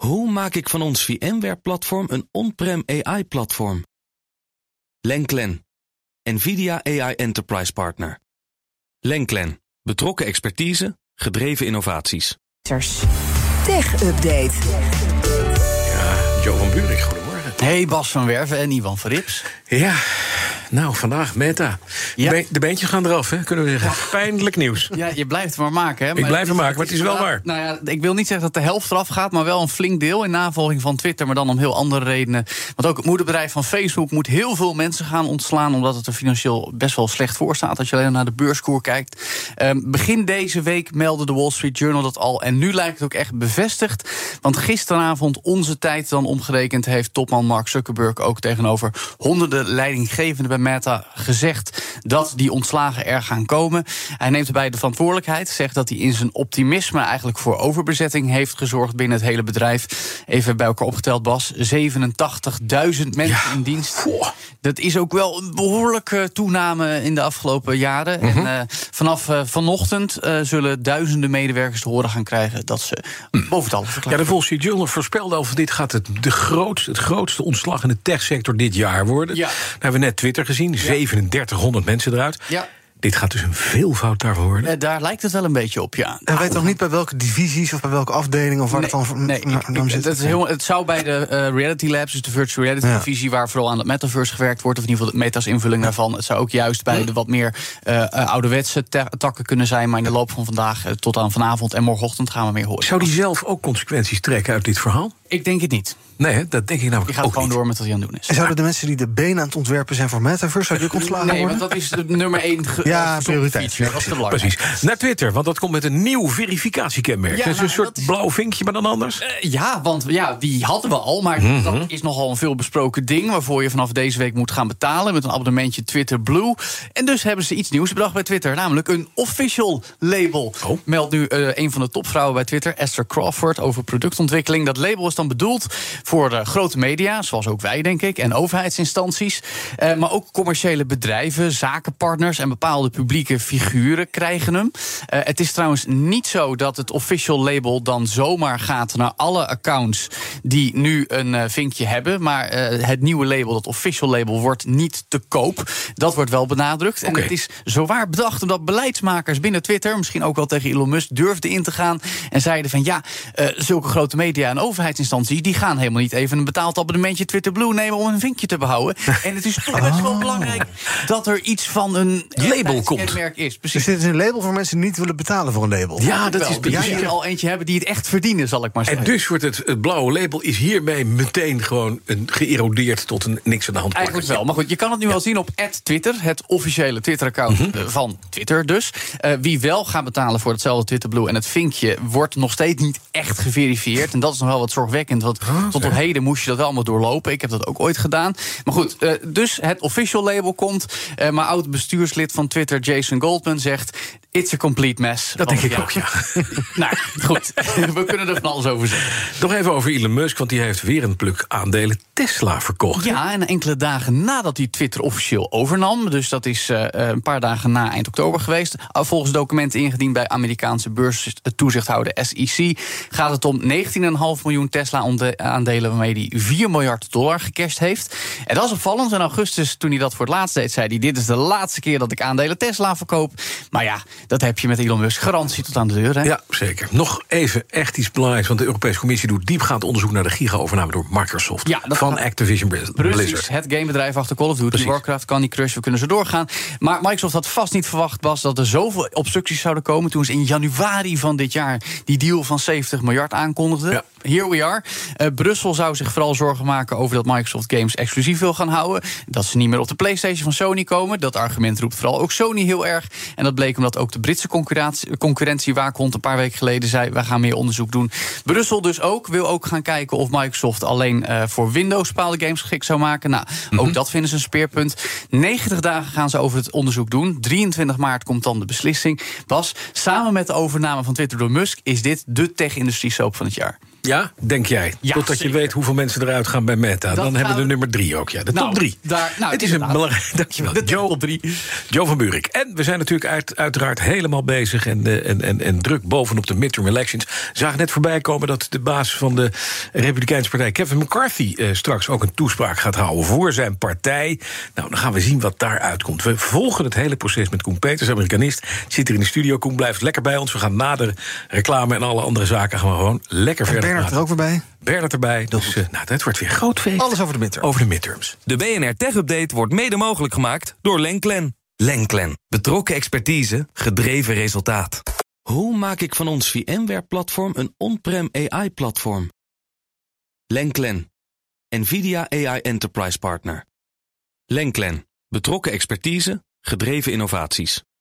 Hoe maak ik van ons VMware-platform een on-prem AI-platform? Lenklen, NVIDIA AI Enterprise Partner. Lenklen, betrokken expertise, gedreven innovaties. Tech Update. Ja, Joe van Buurik, goedemorgen. Hey, Bas van Werven en Ivan van Rips. Ja, nou, vandaag Meta. Ja. De, be- de beentjes gaan eraf, hè, kunnen we zeggen. Pijnlijk nieuws. Ja, je blijft het maar maken, hè? Ik blijf het maken, maar het is wel waar. Nou ja, ik wil niet zeggen dat de helft eraf gaat, maar wel een flink deel in navolging van Twitter, maar dan om heel andere redenen. Want ook het moederbedrijf van Facebook moet heel veel mensen gaan ontslaan, omdat het er financieel best wel slecht voor staat als je alleen naar de beurskoer kijkt. Ehm, begin deze week meldde de Wall Street Journal dat al, en nu lijkt het ook echt bevestigd. Want gisteravond, onze tijd dan omgerekend, heeft topman Mark Zuckerberg ook tegenover honderden leidinggevenden bij Meta gezegd dat die ontslagen er gaan komen. Hij neemt erbij de verantwoordelijkheid, zegt dat hij in zijn optimisme eigenlijk voor overbezetting heeft gezorgd binnen het hele bedrijf. Even bij elkaar opgeteld, Bas, 87.000 mensen in dienst. Dat is ook wel een behoorlijke toename in de afgelopen jaren. En eh, vanaf eh, vanochtend eh, zullen duizenden medewerkers te horen gaan krijgen dat ze boven het Ja, verklaren. de Wall Street Journal voorspelde al dit gaat het, de grootste, het grootste ontslag in de techsector dit jaar worden. Ja. Nou hebben we net Twitter gezien, 3700 mensen eruit. Ja. Dit gaat dus een veelvoud daarvan worden. Eh, daar lijkt het wel een beetje op, ja. Hij weet toch niet bij welke divisies of bij welke afdeling of waar het dan voor- nee, ik- zit? dat is heel, het zou bij de eh, Reality Labs, dus de virtual reality Ja. divisie, waar vooral aan het metaverse gewerkt wordt, of in ieder geval de meta's invulling daarvan. Het zou ook juist bij de wat meer eh, eh, ouderwetse ta- takken kunnen zijn, maar in de loop van vandaag tot aan vanavond en morgenochtend gaan we meer horen. Zou die zelf ook consequenties trekken uit dit verhaal? Ik denk het niet. Nee, dat denk ik namelijk gaat ook gewoon niet. door met wat hij aan het doen is. En zouden de mensen die de benen aan het ontwerpen zijn voor Metaverse, zou die ook ontslagen Nee, worden? want dat is de nummer één Ja, prioriteit. feature. Dat is. Precies. Naar Twitter, want dat komt met een nieuw verificatiekenmerk. Ja, dat is een nou, soort dat is- blauw vinkje, maar dan anders. Eh, ja, want ja, die hadden we al. Maar Mhm. dat is nogal een veelbesproken ding. Waarvoor je vanaf deze week moet gaan betalen. Met een abonnementje Twitter Blue. En dus hebben ze iets nieuws bedacht bij Twitter. Namelijk een official label. Oh. Meldt nu eh, een van de topvrouwen bij Twitter, Esther Crawford, over productontwikkeling. Dat label is dan bedoeld voor grote media, zoals ook wij, denk ik, en overheidsinstanties. Eh, maar ook commerciële bedrijven, zakenpartners en bepaalde publieke figuren krijgen hem. Eh, het is trouwens niet zo dat het official label dan zomaar gaat naar alle accounts die nu een eh, vinkje hebben. Maar eh, het nieuwe label, dat official label, wordt niet te koop. Dat wordt wel benadrukt. En het is zowaar bedacht omdat beleidsmakers binnen Twitter, misschien ook wel tegen Elon Musk, durfden in te gaan. En zeiden van ja, zulke grote media en overheidsinstanties, die gaan helemaal niet even een betaald abonnementje Twitter Blue nemen om een vinkje te behouden. En het is toch best wel belangrijk dat er iets van een Label komt. kenmerk is. Dus Precies. dit is een label voor mensen die niet willen betalen voor een label. Ja, dat Wel, is precies. misschien al eentje hebben die het echt verdienen, zal ik maar En zeggen. dus wordt het, het blauwe label is hiermee meteen gewoon een, geërodeerd tot een niks aan de hand. Eigenlijk wel. Maar goed, je kan het nu al zien op Twitter, het officiële Twitter-account Mhm. eh, van Twitter dus. Eh, wie wel gaat betalen voor hetzelfde Twitter Blue en het vinkje wordt nog steeds niet echt geverifieerd. En dat is nog wel wat zorgwekkend, want tot op heden moest je dat wel allemaal doorlopen. Ik heb dat ook ooit gedaan. Maar goed, eh, dus het official label komt. Eh, maar oud bestuurslid van Twitter, Jason Goldman, zegt... It's a complete mess. Dat denk Want ik ook, ja. nou, goed. We kunnen er van alles over zeggen. Nog even over Elon Musk, want die heeft weer een pluk aandelen Tesla verkocht. Ja, en enkele dagen nadat hij Twitter officieel overnam, dus dat is eh, een paar dagen na eind oktober geweest, uh, volgens documenten ingediend bij Amerikaanse beurstoezichthouder SEC, gaat het om 19,5 miljoen Tesla-aandelen waarmee hij 4 miljard dollar gecashed heeft. En dat is opvallend. In augustus, toen hij dat voor het laatst deed, zei hij: Dit is de laatste keer dat ik aandelen Tesla verkoop. Maar ja, dat heb je met Elon Musk garantie tot aan de deur. Hè? Ja, zeker. Nog even echt iets belangrijks, want de Europese Commissie doet diepgaand onderzoek naar de giga-overname door Microsoft Ja, van gaat- Activision Blizz- Precies, Blizzard. het gamebedrijf achter Call of Duty, Precies. Warcraft, Candy Crush, we kunnen zo doorgaan. Maar Microsoft had vast niet verwacht, Bas, dat er zoveel obstructies zouden komen... toen ze in januari van dit jaar die deal van 70 miljard aankondigden. Ja. Here we are. Eh, Brussel zou zich vooral zorgen maken over dat Microsoft games exclusief wil gaan houden. Dat ze niet meer op de PlayStation van Sony komen. Dat argument roept vooral ook Sony heel erg. En dat bleek omdat ook de Britse concurrentie, concurrentiewaakhond een paar weken geleden zei: wij gaan meer onderzoek doen. Brussel dus ook wil ook gaan kijken of Microsoft alleen eh, voor Windows bepaalde games geschikt zou maken. Nou, ook dat vinden ze een speerpunt. 90 dagen gaan ze over het onderzoek doen. 23 maart komt dan de beslissing. Bas, samen met de overname van Twitter door Musk is dit de tech-industrie soap van het jaar. Ja, denk jij. Ja, Totdat je weet hoeveel mensen eruit gaan bij Meta. Dat Dan hebben we de nummer drie ook. Ja, de Nou, top drie. daar- nou, het is een belangrijk. Dankjewel. De Joe, top drie. Joe van Buurik. En we zijn natuurlijk uit, uiteraard helemaal bezig en, eh, en, en, en druk bovenop de midterm elections. Zagen net voorbij komen dat de baas van de Republikeinse Partij, Kevin McCarthy, eh, straks ook een toespraak gaat houden voor zijn partij. Nou, dan gaan we zien wat daaruit komt. We volgen het hele proces met Koen Peters, Amerikanist. Zit hier in de studio. Koen blijft lekker bij ons. We gaan na de reclame en alle andere zaken gaan we gewoon lekker verder Bernard er ook weer bij. Bernard erbij. Dus eh, nou, dat wordt weer groot feest. Alles over de midterm. Over de midterms. De BNR Tech Update wordt mede mogelijk gemaakt door Lenklen. Lenklen. Betrokken expertise, gedreven resultaat. Hoe maak ik van ons VMware-platform een on-prem AI-platform? Lenklen. NVIDIA AI Enterprise Partner. Lenklen. Betrokken expertise, gedreven innovaties.